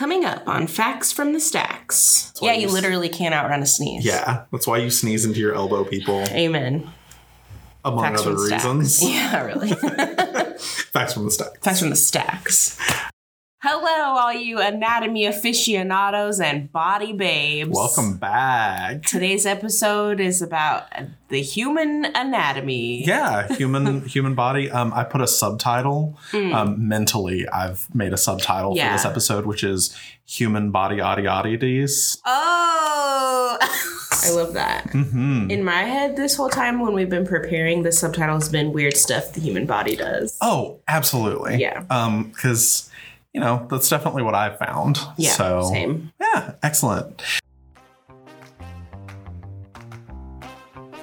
Coming up on Facts from the Stacks. Yeah, you you literally can't outrun a sneeze. Yeah, that's why you sneeze into your elbow, people, Amen. among Facts other the reasons. Stacks. Yeah, really. Facts from the Stacks. Facts from the Stacks. Hello, all you anatomy aficionados and body babes. Welcome back. Today's episode is about the human anatomy. Yeah, human human body. Um, I put a subtitle. Um, mentally, I've made a subtitle. Yeah. for this episode, which is "Human Body Oddities." Oh, I love that. hmm In my head, this whole time when we've been preparing, the subtitle has been weird stuff the human body does. Oh, absolutely. Yeah. Um, because you know that's definitely what I found. yeah, So same. yeah, excellent.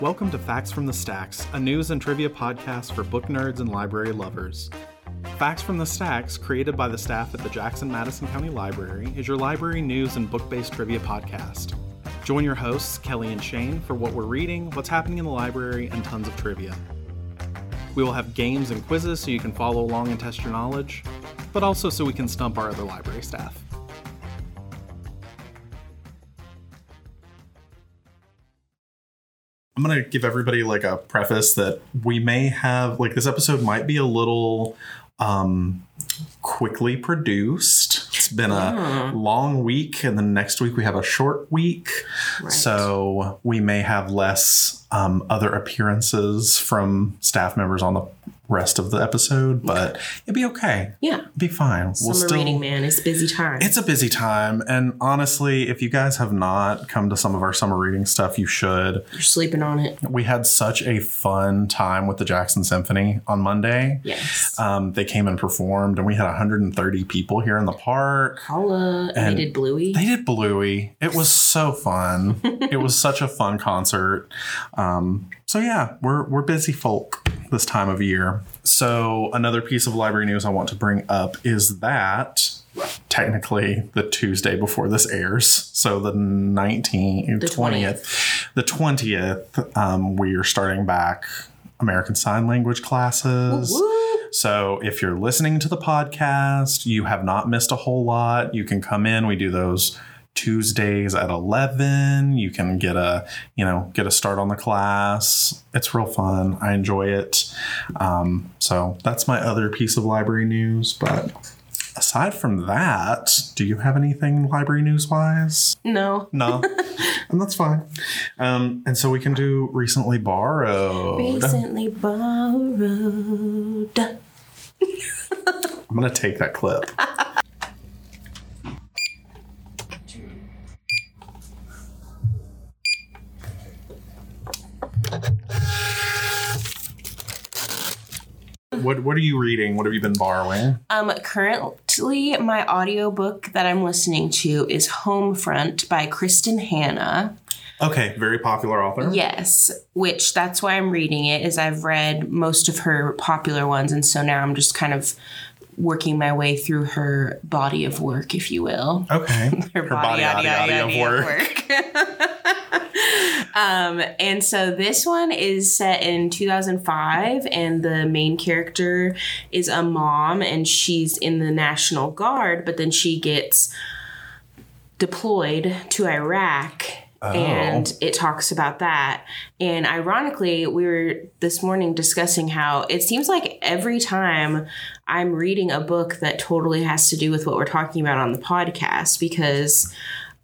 Welcome to Facts from the Stacks, a news and trivia podcast for book nerds and library lovers. Facts from the Stacks, created by the staff at the Jackson Madison County Library, is your library news and book based trivia podcast. Join your hosts, Kelly and Shane, for what we're reading, what's happening in the library, and tons of trivia. We will have games and quizzes so you can follow along and test your knowledge, but also so we can stump our other library staff. I'm going to give everybody like a preface that we may have like this episode might be a little um quickly produced. It's been a long week and then next week we have a short week. Right. So we may have less um, other appearances from staff members on the rest of the episode, but it'd be okay. Yeah. It'd be fine. Summer we'll still, reading, man. It's busy time. It's a busy time, and honestly, if you guys have not come to some of our summer reading stuff, you should. You're sleeping on it. We had such a fun time with the Jackson Symphony on Monday. Yes. Um, they came and performed, and we had 130 people here in the park. Holla. And, and they did Bluey. They did Bluey. It was so fun. it was such a fun concert. Um, so yeah, we're we're busy folk this time of year. So another piece of library news I want to bring up is that technically the Tuesday before this airs, so the 19th, The 20th, the 20th, um, we are starting back American Sign Language classes. Woo. So if you're listening to the podcast, you have not missed a whole lot. You can come in. We do those Tuesdays at 11. You can get a, you know, get a start on the class. It's real fun. I enjoy it. Um, so that's my other piece of library news. But aside from that, do you have anything library news wise? No. No. and that's fine. Um, and so we can do recently borrowed. Recently borrowed. I'm going to take that clip. What what are you reading? What have you been borrowing? Um, currently, my audiobook that I'm listening to is Homefront by Kristin Hannah. Okay, very popular author. Yes, which that's why I'm reading it. Is I've read most of her popular ones, and so now I'm just kind of working my way through her body of work, if you will. Okay. Her, body, yada, yada, yada, of work. um, and so this one is set in 2005, and the main character is a mom, and she's in the National Guard, but then she gets deployed to Iraq. And it talks about that. And ironically, we were this morning discussing how it seems like every time I'm reading a book that totally has to do with what we're talking about on the podcast, because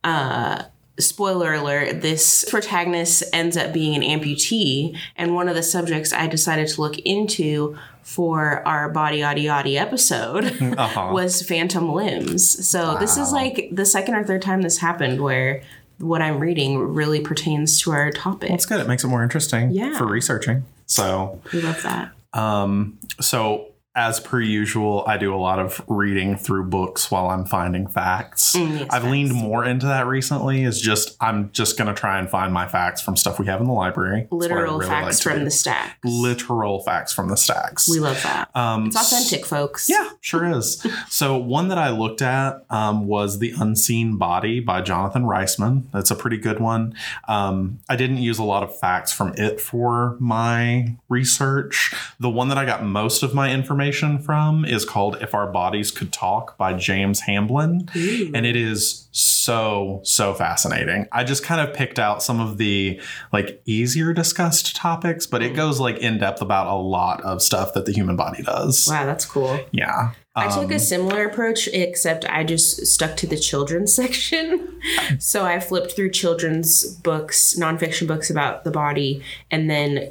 uh, spoiler alert, this protagonist ends up being an amputee. And one of the subjects I decided to look into for our body yada yada episode Uh-huh. was phantom limbs. So this is like the second or third time this happened where what I'm reading really pertains to our topic. That's good. It makes it more interesting Yeah. for researching. So we love that. Um, so as per usual, I do a lot of reading through books while I'm finding facts. Mm, yes, I've facts. leaned more into that recently. Is just I'm just gonna try and find my facts from stuff we have in the library. That's what I Literal really facts like from do. the stacks. literal facts from the stacks. we love that. um, It's authentic, folks. yeah, sure is. so one that I looked at um, was The Unseen Body by Jonathan Reisman. That's a pretty good one. Um, I didn't use a lot of facts from it for my research. The one that I got most of my information information from is called If Our Bodies Could Talk by James Hamblin. And it is so, so fascinating. I just kind of picked out some of the like easier discussed topics, but it goes like in depth about a lot of stuff that the human body does. Wow, that's cool. Yeah. I took Um, a similar approach, except I just stuck to the children's section. so I flipped through children's books, nonfiction books about the body, and then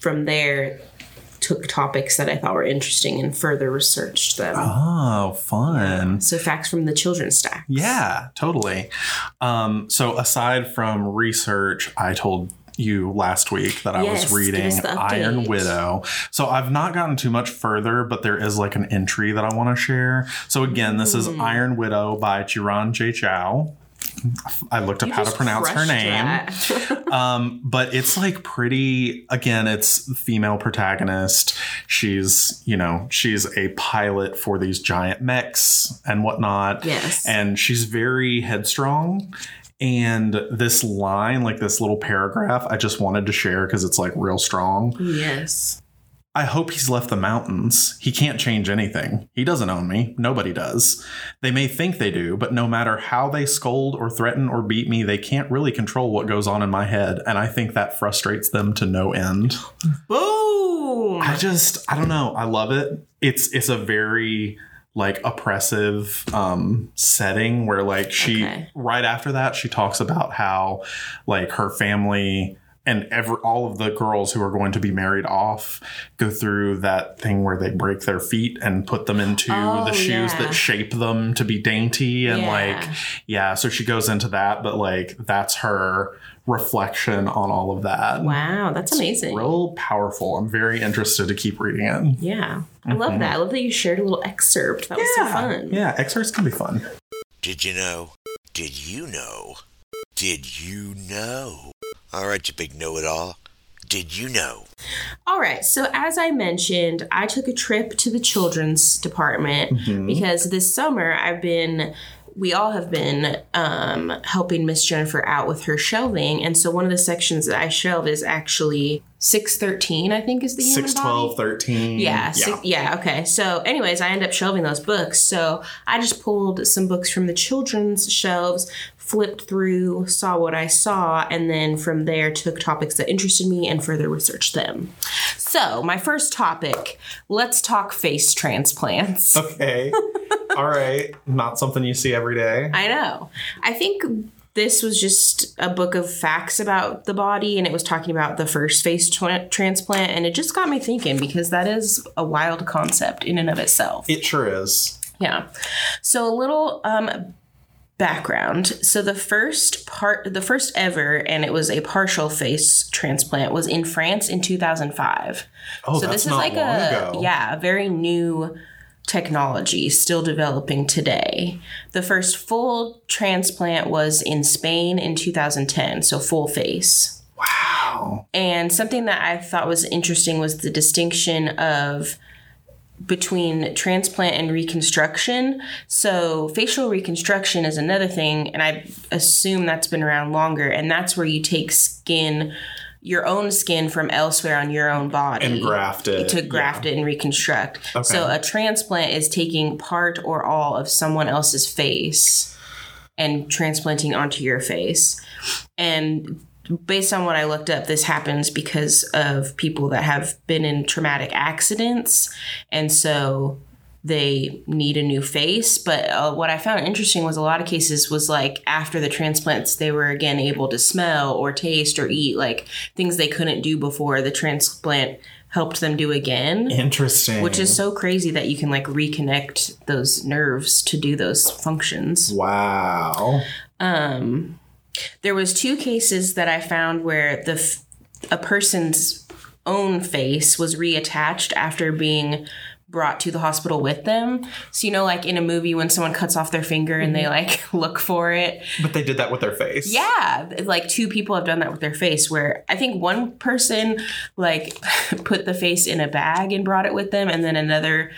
from there took topics that I thought were interesting and further researched them. Oh, fun. So facts from the children's stack. Yeah, totally. Um, so aside from research, I told you last week that I Yes, was reading Iron. Widow. So I've not gotten too much further, but there is like an entry that I want to share. So again, this is Hmm. Iron Widow by Xiran Jay Zhao. I looked up You how to pronounce her name. Um, but it's like pretty again, it's female protagonist. She's, you know, she's a pilot for these giant mechs and whatnot. Yes. And she's very headstrong. And this line, like this little paragraph, I just wanted to share because it's like real strong. yes. I hope he's left the mountains. He can't change anything. He doesn't own me. Nobody does. They may think they do, but no matter how they scold or threaten or beat me, they can't really control what goes on in my head. And I think that frustrates them to no end. Boom. I just, I don't know. I love it. It's it's a very like oppressive um setting where like she Okay. right after that she talks about how like her family and every all of the girls who are going to be married off go through that thing where they break their feet and put them into Oh, the shoes yeah. that shape them to be dainty and Yeah. like yeah so she goes into that but like that's her reflection on all of that Wow, that's amazing. real powerful. I'm very interested to keep reading it. Yeah. I love mm-hmm. that. I love that you shared a little excerpt. That was so fun. Yeah, excerpts can be fun. Did you know? Did you know? Did you know? All right, you big know it all. Did you know? All right. So, as I mentioned, I took a trip to the children's department because this summer I've been, we all have been um, helping Miss Jennifer out with her shelving. And so, one of the sections that I shelve is actually 613, I think is the human 6, body. 12, 13. Yeah, yeah. yeah, okay. So, anyways, I end up shelving those books. So, I just pulled some books from the children's shelves, flipped through, saw what I saw, and then from there took topics that interested me and further researched them. So, my first topic let's talk face transplants. Okay. All right. Not something you see every day. I know. I think this was just a book of facts about the body, and it was talking about the first face tra- transplant, and it just got me thinking because that is a wild concept in and of itself. It sure is. Yeah. So a little um background. So the first part the first ever and it was a partial face transplant was in France in 2005. Oh, so that's this is not like a ago. yeah, a very new technology still developing today. The first full transplant was in Spain in 2010, so full face. Wow. And something that I thought was interesting was the distinction of between transplant and reconstruction. So, facial reconstruction is another thing, and I assume that's been around longer, and that's where you take skin, your own skin from elsewhere on your own body. And graft it. to graft it and reconstruct. So a transplant is taking part or all of someone else's face and transplanting onto your face. And based on what I looked up, this happens because of people that have been in traumatic accidents. And so they need a new face. But uh, what I found interesting was a lot of cases was like after the transplants, they were again able to smell or taste or eat, like things they couldn't do before the transplant helped them do again. Interesting. Which is so crazy that you can like reconnect those nerves to do those functions. Wow. Um, there was two cases that I found where the f- a person's own face was reattached after being brought to the hospital with them. So you know, like in a movie when someone cuts off their finger and they mm-hmm. like look for it. But they did that with their face. Yeah, like two people have done that with their face. Where I think one person like put the face in a bag and brought it with them, and then another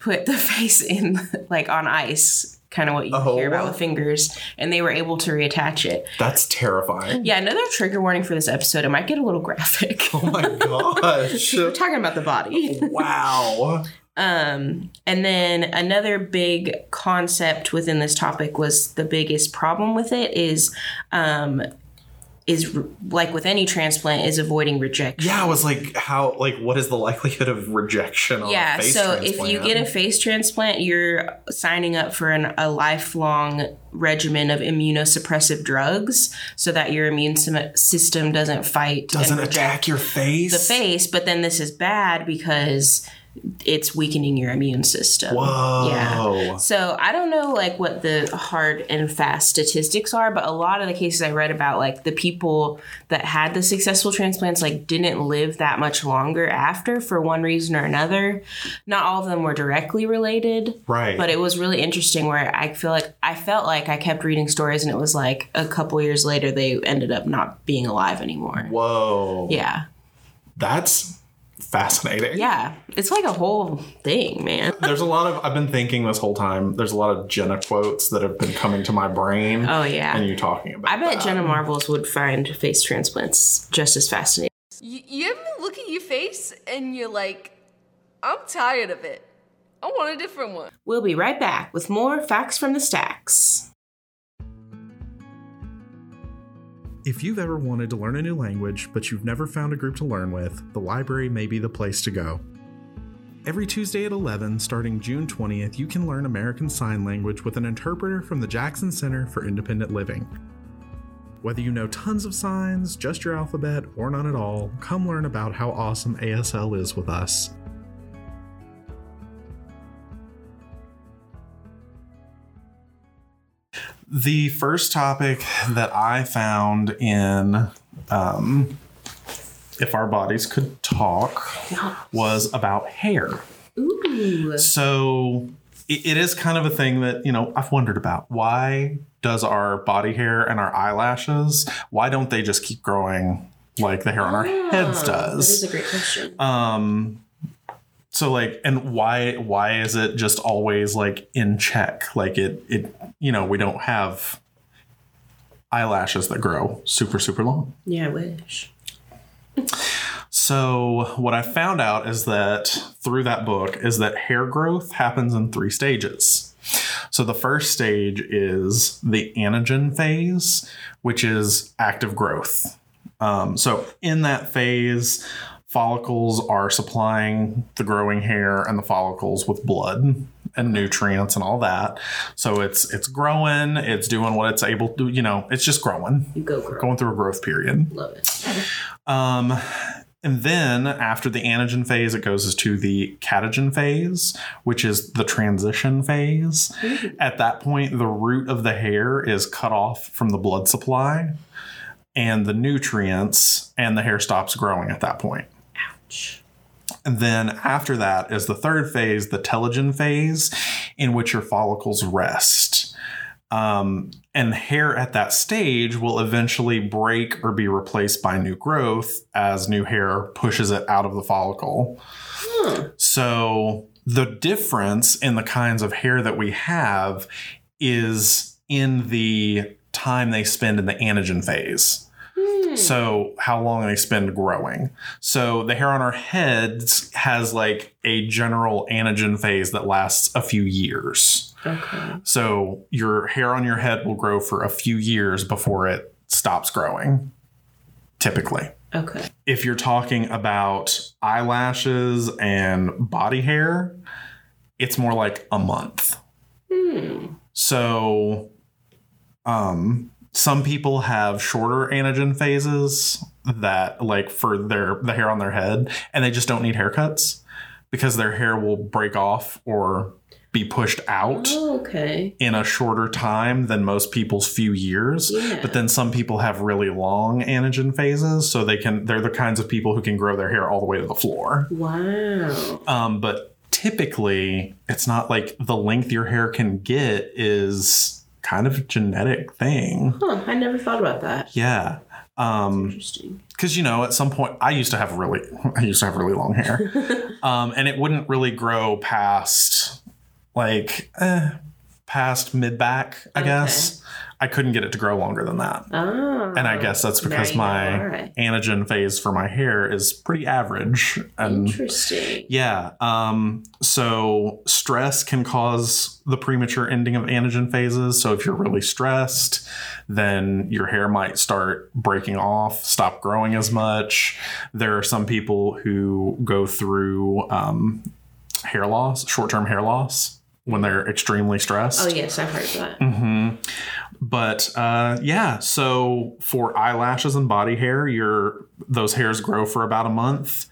put the face in like on ice. Kind of what you Oh. hear about with fingers, and they were able to reattach it. That's terrifying. Yeah, another trigger warning for this episode. It might get a little graphic. Oh my gosh. We're talking about the body. wow. Um, and then another big concept within this topic was the biggest problem with it is um, is like with any transplant is avoiding rejection. Yeah, I was like, how, like, what is the likelihood of rejection Yeah, so if you get a face transplant, you're signing up for an, a lifelong regimen of immunosuppressive drugs so that your immune system doesn't fight doesn't and attack your face. the face. But then this is bad because it's weakening your immune system. Whoa. Yeah. So I don't know like what the hard and fast statistics are, but a lot of the cases I read about, like the people that had the successful transplants, like didn't live that much longer after for one reason or another. Not all of them were directly related, Right. but it was really interesting where I feel like I felt like I kept reading stories and it was like a couple years later they ended up not being alive anymore. Whoa. Yeah. That's fascinating. Yeah. It's like a whole thing, man. There's a lot of, I've been thinking this whole time, there's a lot of Jenna quotes that have been coming to my brain. Oh yeah. And you're talking about I bet that. Jenna Marbles would find face transplants just as fascinating. You, you ever look at your face and you're like, I'm tired of it. I want a different one. We'll be right back with more facts from the stacks. If you've ever wanted to learn a new language, but you've never found a group to learn with, the library may be the place to go. Every Tuesday at 11, starting June 20th, you can learn American Sign Language with an interpreter from the Jackson Center for Independent Living. Whether you know tons of signs, just your alphabet, or none at all, come learn about how awesome ASL is with us. The first topic that I found in um, If Our Bodies Could Talk was about hair. Ooh. So it, it is kind of a thing that, you know, I've wondered about. Why does our body hair and our eyelashes, why don't they just keep growing like the hair on our heads does? That is a great question. Um so like and why why is it just always like in check? Like it it you know, we don't have eyelashes that grow super super long. yeah, I wish. So, what I found out is that through that book is that hair growth happens in three stages. So, the first stage is the anagen phase, which is active growth. Um, so, in that phase, follicles are supplying the growing hair and the follicles with blood and nutrients and all that. So it's it's growing, it's doing what it's able to, you know, it's just growing, You go, girl. going through a growth period. Love it. Um, and then after the anagen phase, it goes to the catagen phase, which is the transition phase. At that point, the root of the hair is cut off from the blood supply and the nutrients, and the hair stops growing at that point. And then after that is the third phase, the telogen phase, in which your follicles rest. Um, and hair at that stage will eventually break or be replaced by new growth as new hair pushes it out of the follicle. So the difference in the kinds of hair that we have is in the time they spend in the anagen phase. So, how long they spend growing. So, the hair on our heads has like a general anagen phase that lasts a few years. Okay. So, your hair on your head will grow for a few years before it stops growing, typically. Okay. If you're talking about eyelashes and body hair, it's more like a month. Hmm. So, um, some people have shorter anagen phases that, like, for their the hair on their head, and they just don't need haircuts because their hair will break off or be pushed out Oh, okay. in a shorter time than most people's few years. Yeah. But then some people have really long anagen phases, so they can they're the kinds of people who can grow their hair all the way to the floor. Wow. Um, but typically, it's not like the length your hair can get is kind of a genetic thing. Huh. I never thought about that. Yeah. Um, Interesting. because you know at some point i used to have really i used to have really long hair um, and it wouldn't really grow past like eh, past mid back i Okay. guess I couldn't get it to grow longer than that. Oh. And I guess that's because my right. anagen phase for my hair is pretty average. And Interesting. yeah, um, so stress can cause the premature ending of anagen phases. So if you're really stressed, then your hair might start breaking off, stop growing as much. There are some people who go through um, hair loss, short term hair loss, when they're extremely stressed. Oh yes, I've heard that. hmm But uh, yeah, so for eyelashes and body hair, your those hairs grow for about a month.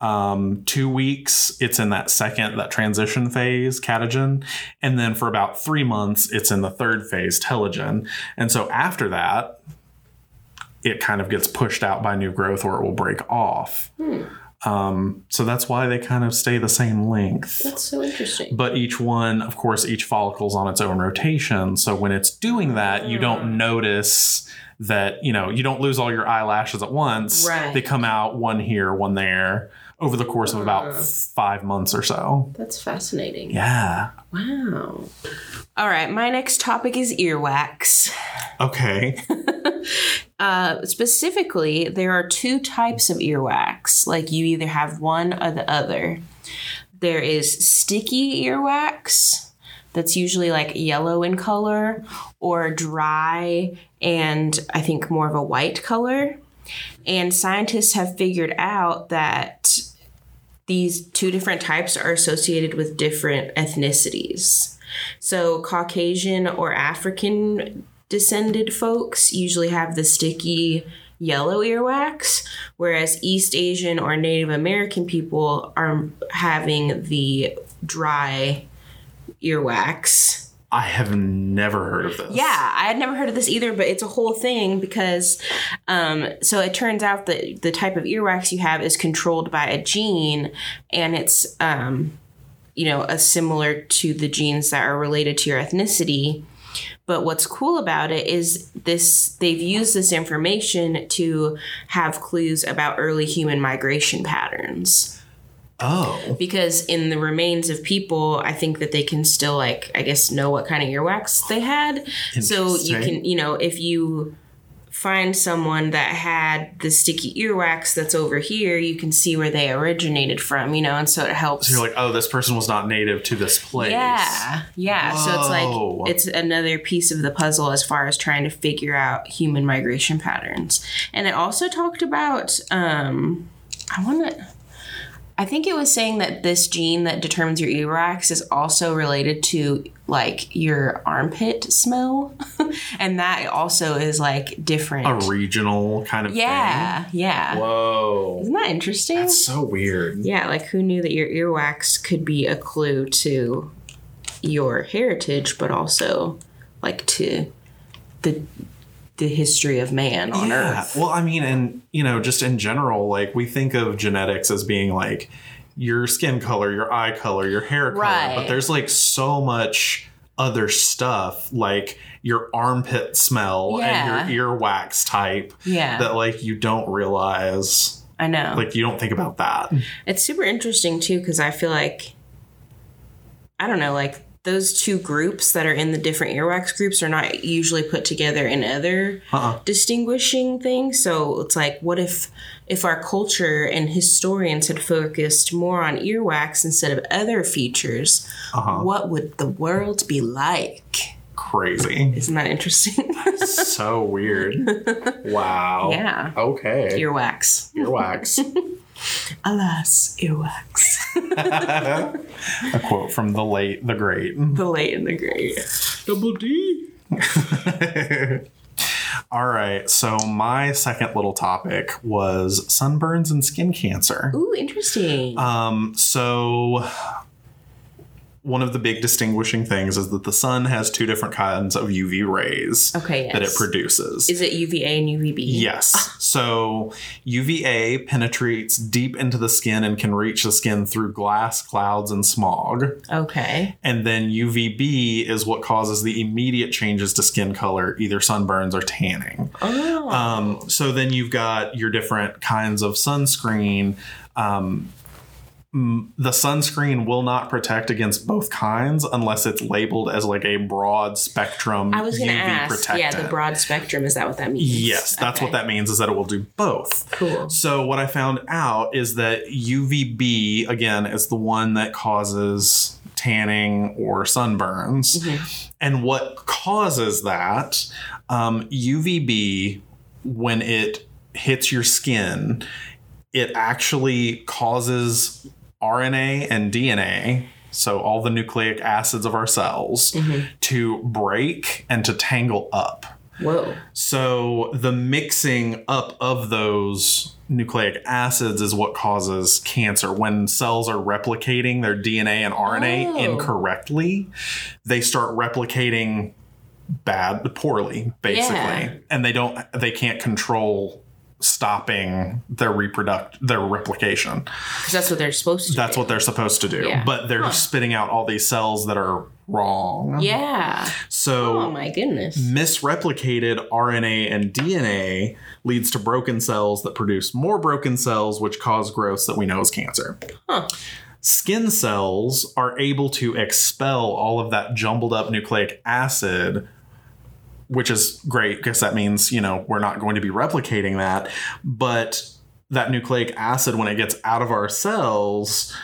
Um, two weeks, it's in that second, that transition phase, catagen, and then for about three months, it's in the third phase, telogen. And so after that, it kind of gets pushed out by new growth, or it will break off. Um, so that's why they kind of stay the same length That's so interesting. but each one of course each follicle's on its own rotation so when it's doing that you Hmm. don't notice that you know you don't lose all your eyelashes at once Right. they come out one here one there over the course of about Ah. five months or so That's fascinating. yeah Wow. All right, my next topic is earwax. okay Uh, specifically, there are two types of earwax. Like you either have one or the other. There is sticky earwax that's usually like yellow in color or dry and I think more of a white color. And scientists have figured out that these two different types are associated with different ethnicities. So, Caucasian or African descended folks usually have the sticky yellow earwax, whereas East Asian or Native American people are having the dry earwax. I have never heard of this Yeah, I had never heard of this either, but it's a whole thing because um, so it turns out that the type of earwax you have is controlled by a gene, and it's um, you know a similar to the genes that are related to your ethnicity. But what's cool about it is this they've used this information to have clues about early human migration patterns oh. Because in the remains of people i think that they can still like i guess know what kind of earwax they had. So you can you know if you find someone that had the sticky earwax that's over here you can see where they originated from you know and so it helps. So you're like oh this person was not native to this place. Yeah yeah. So it's like it's another piece of the puzzle as far as trying to figure out human migration patterns. And it also talked about um i want to I think it was saying that this gene that determines your earwax is also related to like your armpit smell, and that also is like different. a regional kind of thing. yeah, yeah. whoa Isn't that interesting? that's so weird yeah, like who knew that your earwax could be a clue to your heritage, but also like to the the history of man on yeah. Earth. Well, I mean, and you know, just in general, like we think of genetics as being like your skin color, your eye color, your hair color, Right. but there's like so much other stuff, like your armpit smell Yeah. and your earwax type, Yeah, that like you don't realize, I know. like you don't think about that. It's super interesting too because I feel like I don't know, like those two groups that are in the different earwax groups are not usually put together in other Uh-uh. distinguishing things. So it's like, what if if our culture and historians had focused more on earwax instead of other features? Uh-huh. What would the world be like? Crazy. Isn't that interesting? so weird. Wow. Yeah. Okay. earwax. Earwax. Alas, earwax. A quote from the late, the great. the late and the great. Double D. All right. So my second little topic was sunburns and skin cancer. Ooh, interesting. Um, so one of the big distinguishing things is that the sun has two different kinds of UV rays Okay, yes. that it produces. Is it UVA and UVB? Yes. So UVA penetrates deep into the skin and can reach the skin through glass, clouds, and smog. Okay. And then UVB is what causes the immediate changes to skin color, either sunburns or tanning. Oh. Um, so then you've got your different kinds of sunscreen. Um, the sunscreen will not protect against both kinds unless it's labeled as like a broad spectrum I was going to UV ask. protectant. Yeah, the broad spectrum. Is that what that means? Yes, that's what that means is that it will do both. Cool. So what I found out is that UVB again is the one that causes tanning or sunburns, Mm-hmm. and what causes that um, UVB when it hits your skin, it actually causes RNA and DNA. So, all the nucleic acids of our cells Mm-hmm. to break and to tangle up. Whoa. So the mixing up of those nucleic acids is what causes cancer. When cells are replicating their DNA and RNA Oh. incorrectly, they start replicating bad poorly basically. Yeah. And they don't they can't control stopping their reproduct their replication. Because that's what they're supposed to That's do. what they're supposed to do. Yeah. But they're Huh. spitting out all these cells that are wrong. Yeah. So Oh my goodness. misreplicated RNA and DNA leads to broken cells that produce more broken cells, which cause growths that we know as cancer. Huh. Skin cells are able to expel all of that jumbled up nucleic acid, which is great because that means, you know, we're not going to be replicating that. But that nucleic acid, when it gets out of our cells,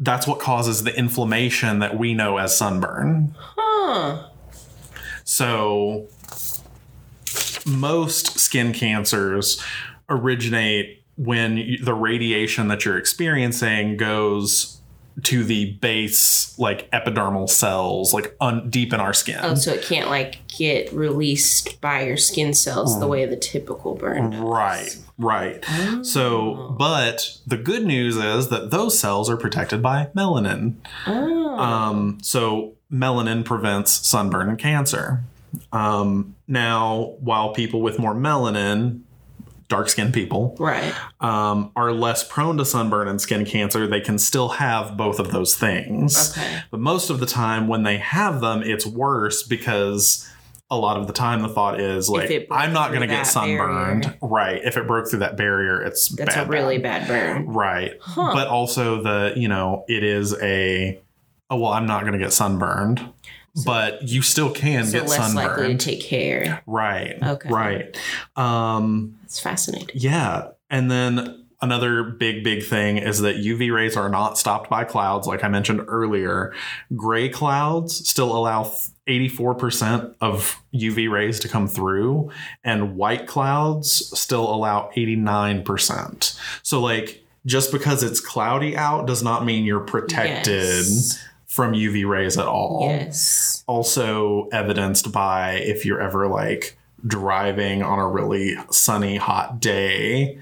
that's what causes the inflammation that we know as sunburn. Huh. So most skin cancers originate when the radiation that you're experiencing goes to the base like epidermal cells like un- deep in our skin. Oh, so it can't like get released by your skin cells the way the typical burn does. Right, right. Oh. So, but the good news is that those cells are protected by melanin. Oh. Um, so melanin prevents sunburn and cancer. Um, now, while people with more melanin, dark skinned people, right. um, are less prone to sunburn and skin cancer, they can still have both of those things. Okay. But most of the time, when they have them, it's worse because a lot of the time the thought is like, I'm not going to get sunburned. barrier. Right. If it broke through that barrier, it's That's bad, a really bad. bad burn. Right. Huh. But also the, you know, it is a, oh, well, I'm not going to get sunburned. But you still can So get less likely to take care. right. Okay. Right. Um, It's fascinating. yeah. And then another big, big thing is that UV rays are not stopped by clouds, like I mentioned earlier. Gray clouds still allow 84% of UV rays to come through, and white clouds still allow 89%. So, like, just because it's cloudy out does not mean you're protected Yes. From UV rays at all Yes. also evidenced by if you're ever like driving on a really sunny hot day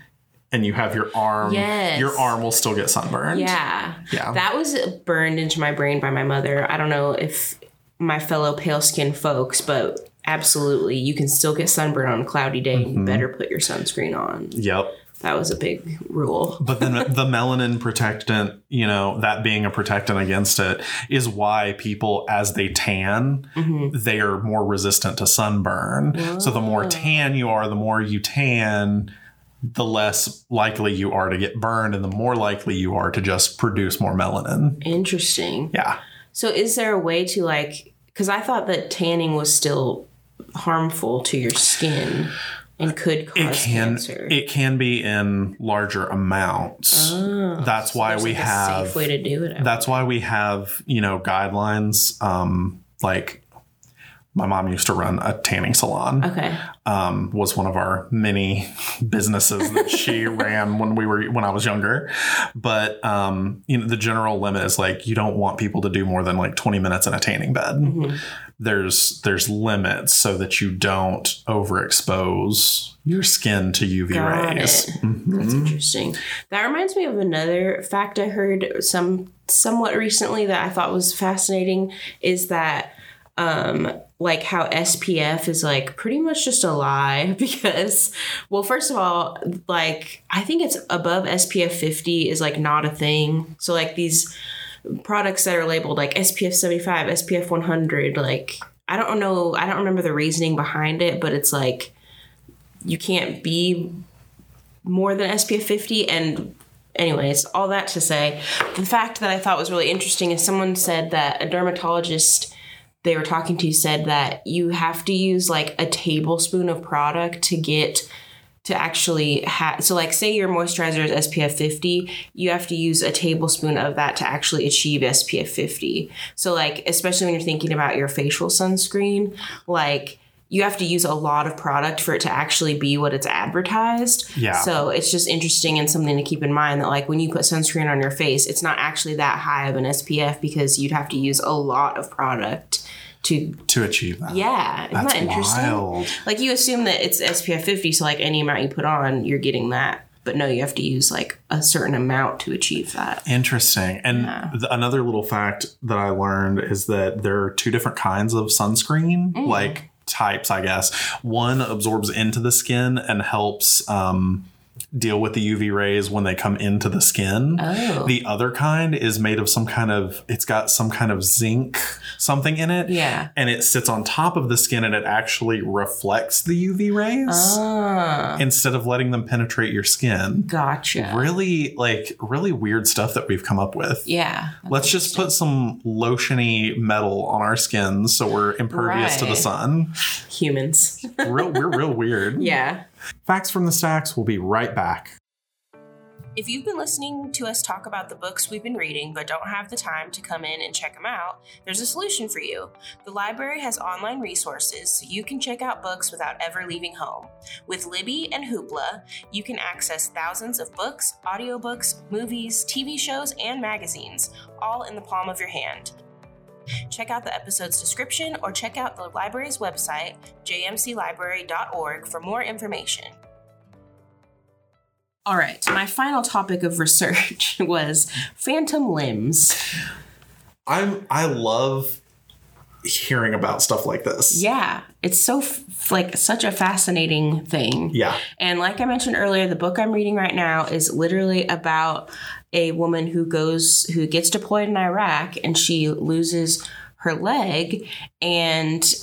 and you have your arm Yes. your arm will still get sunburned Yeah. Yeah. That was burned into my brain by my mother. I don't know if my fellow pale skinned folks, but absolutely, you can still get sunburned on a cloudy day you Mm-hmm. better put your sunscreen on. yep That was a big rule. but then the melanin protectant you know that being a protectant against it is why people as they tan Mm-hmm. they are more resistant to sunburn so the more tan you are the more you tan the less likely you are to get burned and the more likely you are to just produce more melanin Interesting. yeah So, is there a way to like, because I thought that tanning was still harmful to your skin and could cause it can cancer. it can be in larger amounts that's why There's, we like, a have safe way to do it. that's why we have you know guidelines um like my mom used to run a tanning salon okay. um, was one of our many businesses that she ran when we were when I was younger. But um, you know, the general limit is like you don't want people to do more than like 20 minutes in a tanning bed. Mm-hmm. There's there's limits so that you don't overexpose your skin to UV Got rays. it. That's interesting. That reminds me of another fact I heard some somewhat recently that I thought was fascinating is that um like how SPF is like pretty much just a lie because well first of all like I think it's above SPF 50 is like not a thing. So like these products that are labeled like SPF 75, SPF 100 like I don't know I don't remember the reasoning behind it but it's like you can't be more than SPF 50 and anyways, all that to say, the fact that I thought was really interesting is someone said that a dermatologist they were talking to said that you have to use like a tablespoon of product to get to actually have so like say your moisturizer is SPF 50 you have to use a tablespoon of that to actually achieve SPF 50 so like especially when you're thinking about your facial sunscreen like you have to use a lot of product for it to actually be what it's advertised. Yeah. So it's just interesting and something to keep in mind that like when you put sunscreen on your face, it's not actually that high of an SPF because you'd have to use a lot of product to to achieve that. yeah. Isn't That's that interesting? wild. Like you assume that it's SPF 50, so like any amount you put on, you're getting that. But no, you have to use like a certain amount to achieve that. Interesting. And th- another little fact that I learned is that there are two different kinds of sunscreen, Mm. like types, I guess. One absorbs into the skin and helps um, deal with the UV rays when they come into the skin. Oh. The other kind is made of some kind of, it's got some kind of zinc something in it. Yeah. And it sits on top of the skin and it actually reflects the UV rays Ah, instead of letting them penetrate your skin. gotcha. Really, like, really weird stuff that we've come up with. Yeah. Let's just put some lotiony metal on our skins so we're impervious to the sun. Humans. Real, we're real weird. yeah. Facts from the stacks. We'll be right back. If you've been listening to us talk about the books we've been reading but don't have the time to come in and check them out, there's a solution for you. The library has online resources so you can check out books without ever leaving home. With Libby and Hoopla, you can access thousands of books, audiobooks, movies, TV shows, and magazines, all in the palm of your hand. Check out the episode's description or check out the library's website, jmclibrary.org, for more information. All right, my final topic of research was phantom limbs. I'm. I love hearing about stuff like this. Yeah, it's so f- like such a fascinating thing. Yeah. And like I mentioned earlier, the book I'm reading right now is literally about a woman who goes who gets deployed in Iraq and she loses her leg and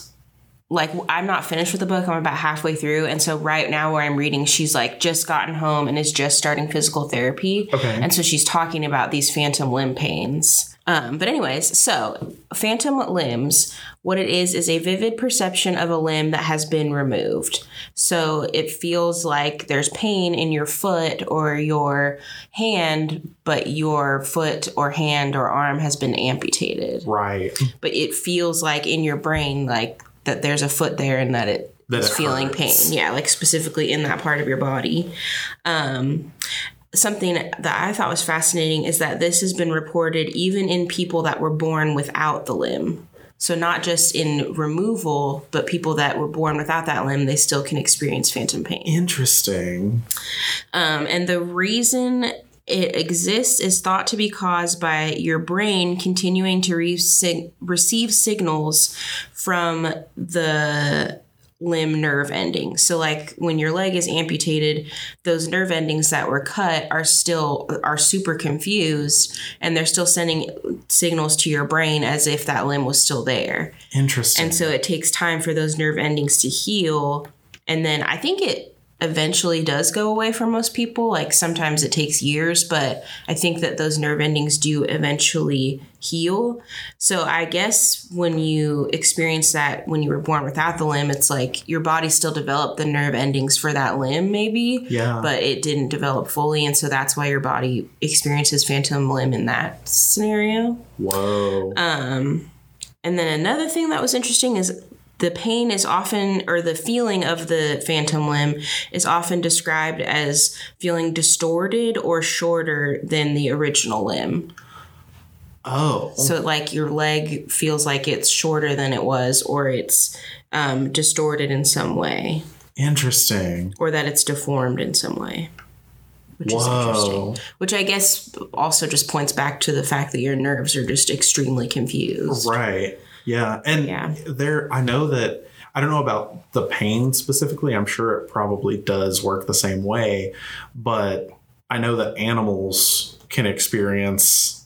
like I'm not finished with the book. I'm about halfway through and so right now where I'm reading she's like just gotten home and is just starting physical therapy. Okay. And so she's talking about these phantom limb pains. Um, but anyways, so phantom limbs, what it is is a vivid perception of a limb that has been removed. So it feels like there's pain in your foot or your hand, but your foot or hand or arm has been amputated. Right. But it feels like in your brain, like that there's a foot there and that it That is feeling hurts. pain. Yeah, like specifically in that part of your body. Um, something that I thought was fascinating is that this has been reported even in people that were born without the limb. So not just in removal, but people that were born without that limb, they still can experience phantom pain. Interesting. Um, and the reason it exists is thought to be caused by your brain continuing to re- receive signals from the limb nerve endings. So like when your leg is amputated, those nerve endings that were cut are still are super confused and they're still sending signals to your brain as if that limb was still there. Interesting. And so it takes time for those nerve endings to heal. And then I think it eventually does go away for most people. Like sometimes it takes years, but I think that those nerve endings do eventually heal. So I guess when you experience that when you were born without the limb, it's like your body still developed the nerve endings for that limb, maybe. Yeah. But it didn't develop fully. And so that's why your body experiences phantom limb in that scenario. Whoa. Um, and then another thing that was interesting is the pain is often, or the feeling of the phantom limb is often described as feeling distorted or shorter than the original limb. oh. So, like your leg feels like it's shorter than it was, or it's um, distorted in some way, Interesting. or that it's deformed in some way. Which is Whoa. interesting. Which I guess also just points back to the fact that your nerves are just extremely confused. Right. Yeah. And Yeah. there, I know that, I don't know about the pain specifically. I'm sure it probably does work the same way, but I know that animals can experience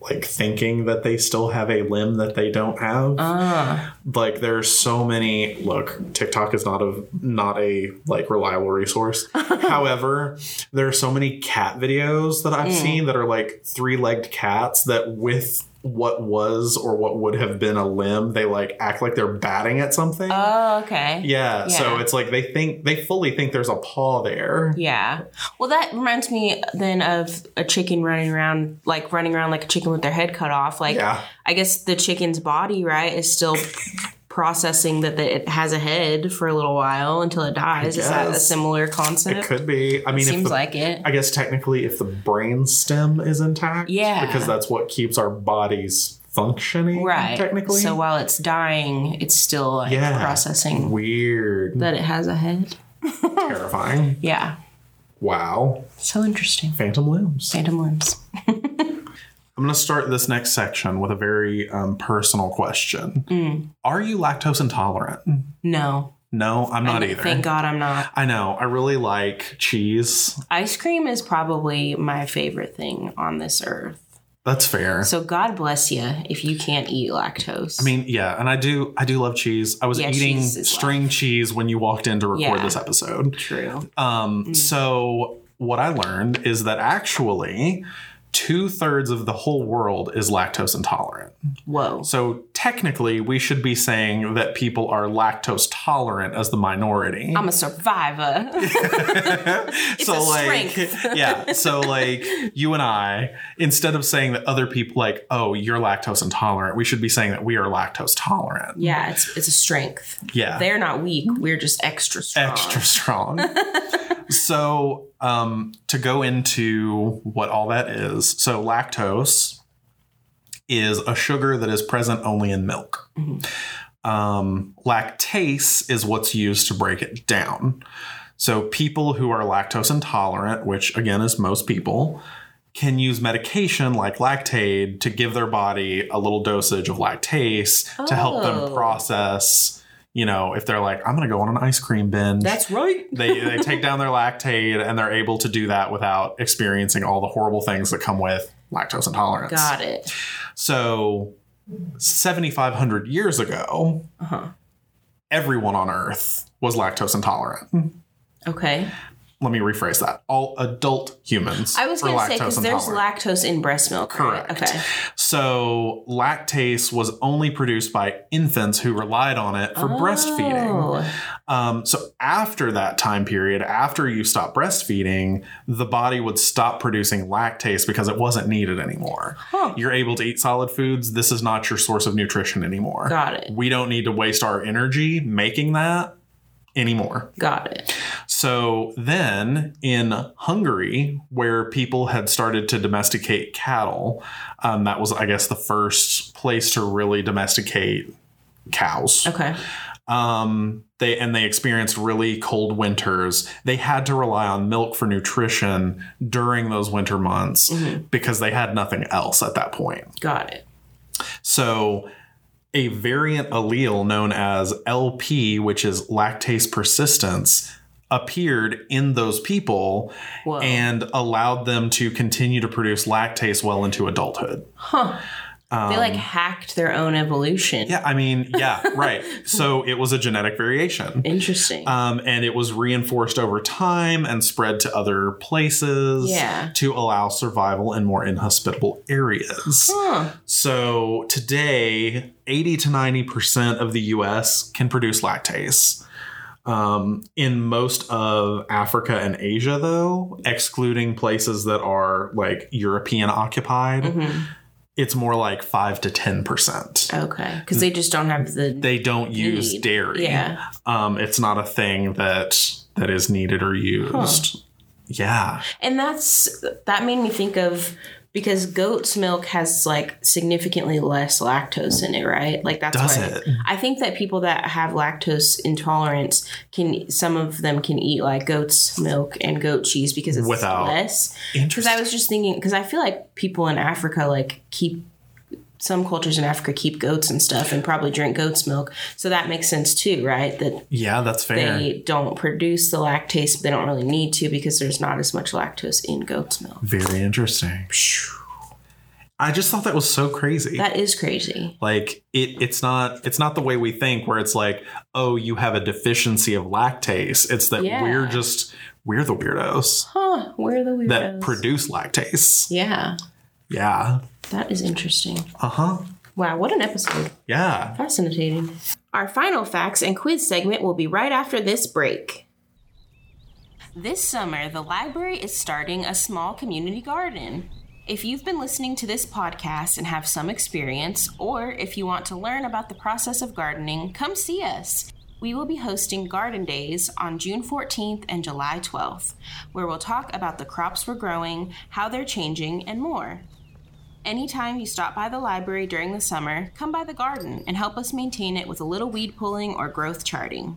like thinking that they still have a limb that they don't have. Ah. Like there's so many look, TikTok is not a not a like reliable resource. However, there are so many cat videos that I've seen that are like three-legged cats that with what was or what would have been a limb, they like act like they're batting at something. Oh, okay. yeah, so it's like they think they fully think there's a paw there. Yeah. Well, that reminds me then of a chicken running around, like running around like a chicken with their head cut off. Like, Yeah. I guess the chicken's body, right, is still processing that the, it has a head for a little while until it dies. Is that a similar It could be. I mean, if Seems the, like it. I guess technically, if the brain stem is intact, Yeah. because that's what keeps our bodies functioning, Right. Technically, So while it's dying, it's still like Yeah. processing weird, that it has a head. terrifying. Yeah. Wow, So interesting. phantom limbs. Phantom limbs. I'm going to start this next section with a very um, personal question. Mm. Are you lactose intolerant? No. No, I'm not either. Thank God I'm not. I know. I really like cheese. Ice cream is probably my favorite thing on this earth. That's fair. So God bless you if you can't eat lactose. I mean, yeah, and I do. I do love cheese. I was Yeah, eating string cheese when you walked in to record Yeah. this episode. true. Um, So what I learned is that actually two thirds of the whole world is lactose intolerant. Whoa. So technically, we should be saying that people are lactose tolerant as the minority. I'm a survivor. so a like strength. yeah so like you and i instead of saying that other people like oh you're lactose intolerant we should be saying that we are lactose tolerant yeah, it's it's a strength. yeah They're not weak. We're just extra strong. extra strong so um to go into what all that is so lactose is a sugar that is present only in milk. Um, lactase is what's used to break it down. So people who are lactose intolerant which again is most people can use medication like lactaid to give their body a little dosage of lactase to help them Oh. process you know if they're like i'm going to go on an ice cream binge That's right. they they take down their lactaid and they're able to do that without experiencing all the horrible things that come with lactose intolerance. Got it. So 7500 years ago, Uh-huh. everyone on earth was lactose intolerant. Okay. Let me rephrase that. All adult humans I was going to say because there's lactose in breast milk. right? Correct. Okay. So lactase was only produced by infants who relied on it for breastfeeding. Oh. Um, so after that time period, after you stop breastfeeding, the body would stop producing lactase because it wasn't needed anymore. Huh. You're able to eat solid foods. This is not your source of nutrition anymore. Got it. We don't need to waste our energy making that anymore. Got it. So then in Hungary, where people had started to domesticate cattle, um, that was, I guess, the first place to really domesticate cows Okay. um, they and they experienced really cold winters. They had to rely on milk for nutrition during those winter months because they had nothing else at that point. Got it. So, a variant allele known as LP, which is lactase persistence, appeared in those people Whoa. and allowed them to continue to produce lactase well into adulthood. Huh. they like hacked their own evolution. Um, Yeah, I mean, yeah, right. So it was a genetic variation. Interesting. Um, and it was reinforced over time and spread to other places Yeah. to allow survival in more inhospitable areas. huh. So today, 80 to 90% of the US can produce lactase. Um, in most of Africa and Asia, though, excluding places that are like European occupied, Mm-hmm. it's more like 5 to 10%. Okay. Because they just don't have the. They don't use dairy. Yeah. Um, it's not a thing that that is needed or used. Yeah. And that's that made me think of because goat's milk has like significantly less lactose in it, right? Like that's Does why it? I think that people that have lactose intolerance can some of them can eat like goat's milk and goat cheese because it's Without- less. Because I was just thinking because I feel like people in Africa like keep some cultures in Africa keep goats and stuff and probably drink goat's milk. So that makes sense too, right? That yeah, that's fair. they don't produce the lactase, but they don't really need to because there's not as much lactose in goat's milk. Very interesting. I just thought that was so crazy. That is crazy. like it it's not it's not the way we think where it's like, oh, you have a deficiency of lactase. It's that Yeah. we're just we're the weirdos Huh, where are the weirdos? that produce lactase. yeah, Yeah. That is interesting. Uh-huh. Wow, what an episode. Yeah. Fascinating. Our final facts and quiz segment will be right after this break. This summer, the library is starting a small community garden. If you've been listening to this podcast and have some experience, or if you want to learn about the process of gardening, come see us. We will be hosting Garden Days on June 14th and July 12th, where we'll talk about the crops we're growing, how they're changing, and more. Anytime you stop by the library during the summer, come by the garden and help us maintain it with a little weed pulling or growth charting.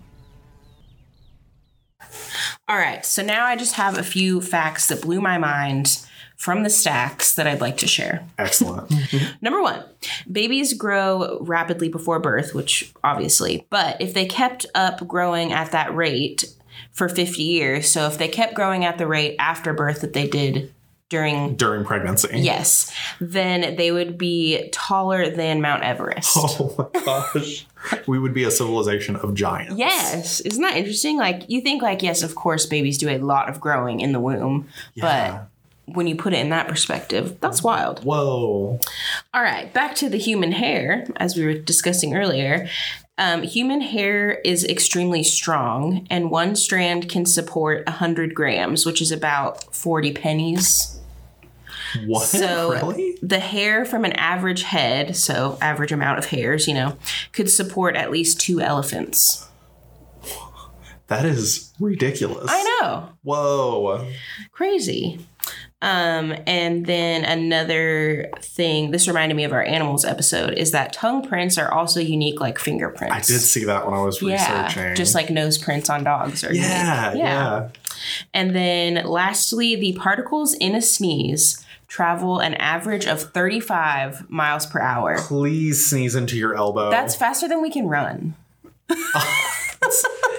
All right, so now I just have a few facts that blew my mind from the stacks that I'd like to share. Excellent. Number one, babies grow rapidly before birth, which obviously, but if they kept up growing at that rate for 50 years, so if they kept growing at the rate after birth that they did during During pregnancy. Yes. Then they would be taller than Mount Everest. Oh my gosh. we would be a civilization of giants. Yes. Isn't that interesting? Like, you think, like, yes, of course, babies do a lot of growing in the womb. Yeah. But when you put it in that perspective, that's wild. Whoa. All right. Back to the human hair, as we were discussing earlier. Um, human hair is extremely strong, and one strand can support 100 grams, which is about 40 pennies. What? So really? the hair from an average head, so average amount of hairs, you know, could support at least two elephants. That is ridiculous. I know. Whoa. Crazy. Um, and then another thing, this reminded me of our animals episode, is that tongue prints are also unique like fingerprints. I did see that when I was yeah, researching. just like nose prints on dogs are yeah, unique. yeah. And then lastly, the particles in a sneeze travel an average of 35 miles per hour. Please sneeze into your elbow. That's faster than we can run.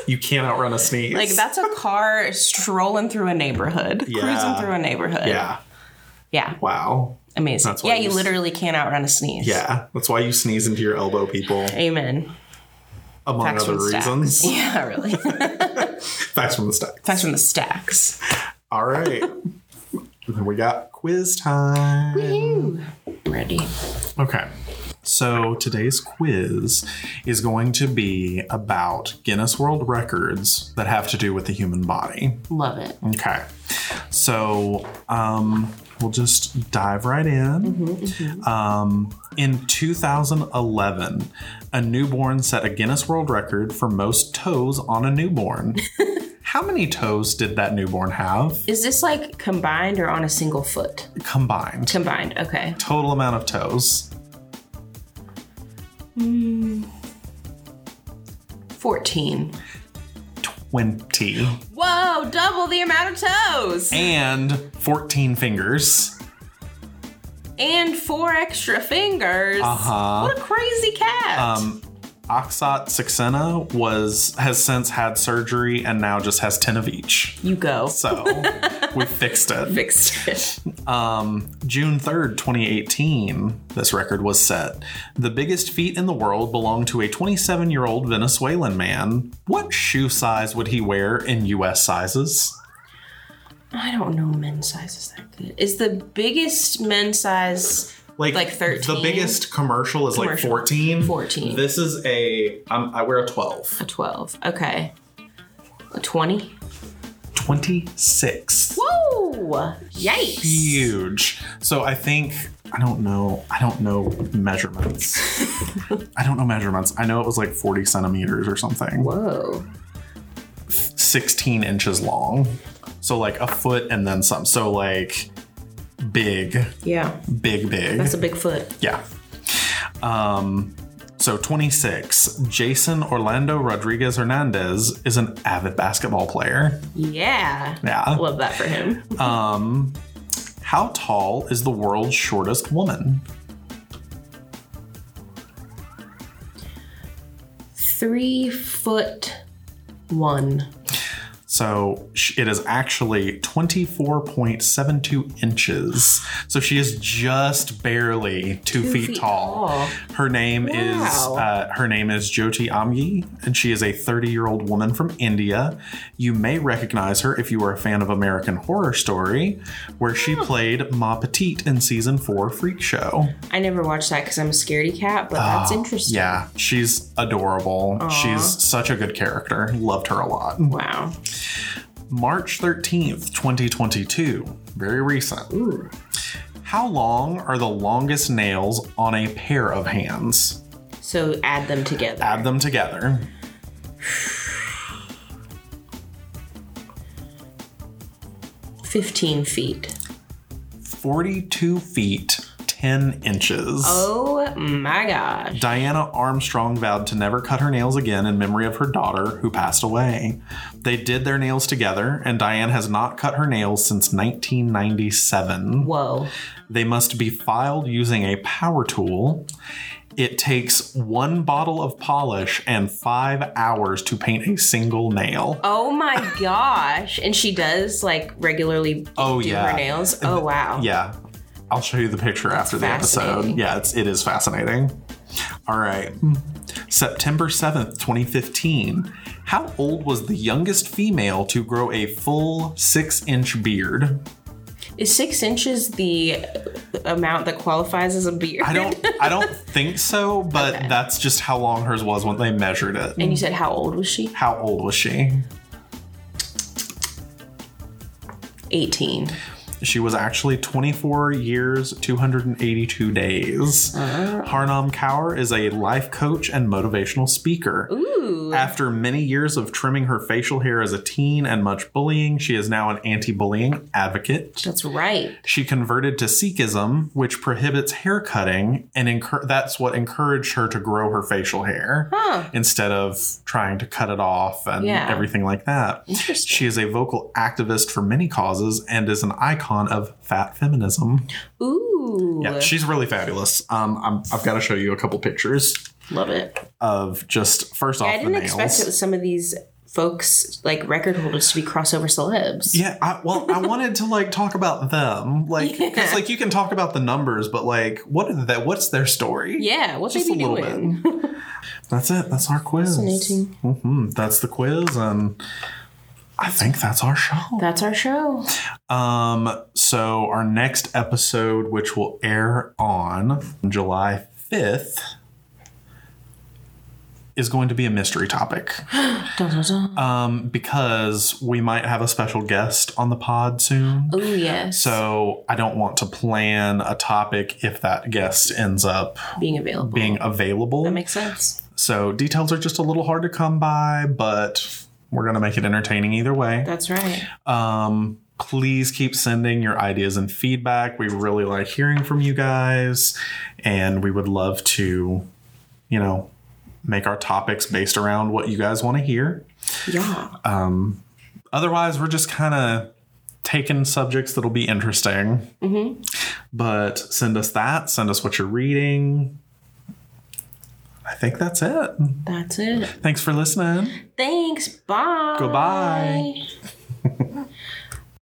you can't outrun a sneeze. Like that's a car strolling through a neighborhood, Yeah. cruising through a neighborhood. Yeah. yeah, Wow. amazing. That's why yeah, you you literally can't outrun a sneeze. Yeah. That's why you sneeze into your elbow, people, amen. among Facts other reasons. Yeah, really. Facts from the stacks. Facts from the stacks. All right. Then we got quiz time. Ready? Okay. So today's quiz is going to be about Guinness World Records that have to do with the human body. Love it. Okay. So um, we'll just dive right in. Um, in 2011, a newborn set a Guinness World Record for most toes on a newborn. How many toes did that newborn have Is this like combined or on a single foot? combined? Combined. Okay. Total amount of toes. Hmm. 14. 20. Whoa, double the amount of toes. And 14 fingers. And four extra fingers. Uh-huh. What a crazy cat. Um, Akshat Saxena was has since had surgery and now just has 10 of each. you go. So we fixed it. Fixed it. Um, June 3rd, 2018, this record was set. The biggest feet in the world belonged to a 27 year old Venezuelan man. What shoe size would he wear in US sizes? I don't know men's sizes that good. Is the biggest men's size Like like 13? The biggest commercial is like 14. 14. This is a, um, I wear a 12. a 12? Okay. A 20? 26. Whoa! Yikes. Huge. So I think I don't know. I don't know measurements. I don't know measurements. I know it was like 40 centimeters or something. Whoa. 16 inches long. So like a foot and then some. So like big, Yeah. big, big. That's a big foot. yeah. Um so 26. Jeison Orlando Rodriguez Hernandez is an avid basketball player. Yeah. Yeah. Love that for him. Um how tall is the world's shortest woman? Three foot one. So it is actually 24.72 inches. So she is just barely two, feet, feet tall. tall. Her name is uh, her name is Jyoti Amge, and she is a 30 year old woman from India. You may recognize her if you are a fan of American Horror Story, where she played Ma Petite in season four Freak Show. I never watched that because I'm a scaredy cat, but that's interesting. Yeah, she's adorable. She's such a good character. Loved her a lot. Wow. March 13th, 2022. Very recent. How long are the longest nails on a pair of hands? So add them together. Add them together. Fifteen feet. 42 feet, 10 inches. Oh my gosh. Diana Armstrong vowed to never cut her nails again in memory of her daughter who passed away. They did their nails together, and Diane has not cut her nails since 1997. Whoa. They must be filed using a power tool. It takes one bottle of polish and five hours to paint a single nail. Oh my gosh. And she does like regularly Oh, do yeah. her nails. Oh wow. Yeah. I'll show you the picture after the episode. Yeah, it's it is fascinating. All right. September 7th, 2015. How old was the youngest female to grow a full six inch beard? Is six inches the amount that qualifies as a beard? I don't I don't think so, but Okay. that's just how long hers was when they measured it. And you said how old was she? How old was she? 18. She was actually 24 years, 282 days. Uh-huh. Harnaam Kaur is a life coach and motivational speaker. Ooh. After many years of trimming her facial hair as a teen and much bullying, she is now an anti bullying advocate. That's right. She converted to Sikhism, which prohibits hair cutting, and that's what encouraged her to grow her facial hair Huh. instead of trying to cut it off and Yeah. everything like that. Interesting. She is a vocal activist for many causes and is an icon of fat feminism. Ooh. Yeah, she's really fabulous. Um, I'm, I've got to show you a couple pictures Love it. of just first off I didn't expect it, some of these folks, like record holders, to be crossover celebs. Yeah, I, well, I wanted to like talk about them, like because Yeah. like you can talk about the numbers, but like what that? What's their story? Yeah, what they be a little doing? That's it. That's our quiz. Fascinating. hmm That's the quiz, and I think that's our show. That's our show. Um, so our next episode, which will air on July fifth, is going to be a mystery topic. Dun, dun, dun. Um, because we might have a special guest on the pod soon. oh yes. So I don't want to plan a topic if that guest ends up being available. being available. that makes sense. so details are just a little hard to come by, but we're going to make it entertaining either way. That's right. Um, please keep sending your ideas and feedback. We really like hearing from you guys, and we would love to, you know, make our topics based around what you guys want to hear. Yeah. Otherwise, we're just kind of taking subjects that'll be interesting. But send us that. Send us what you're reading. I think that's it. That's it. Thanks for listening. Thanks. Bye. Goodbye.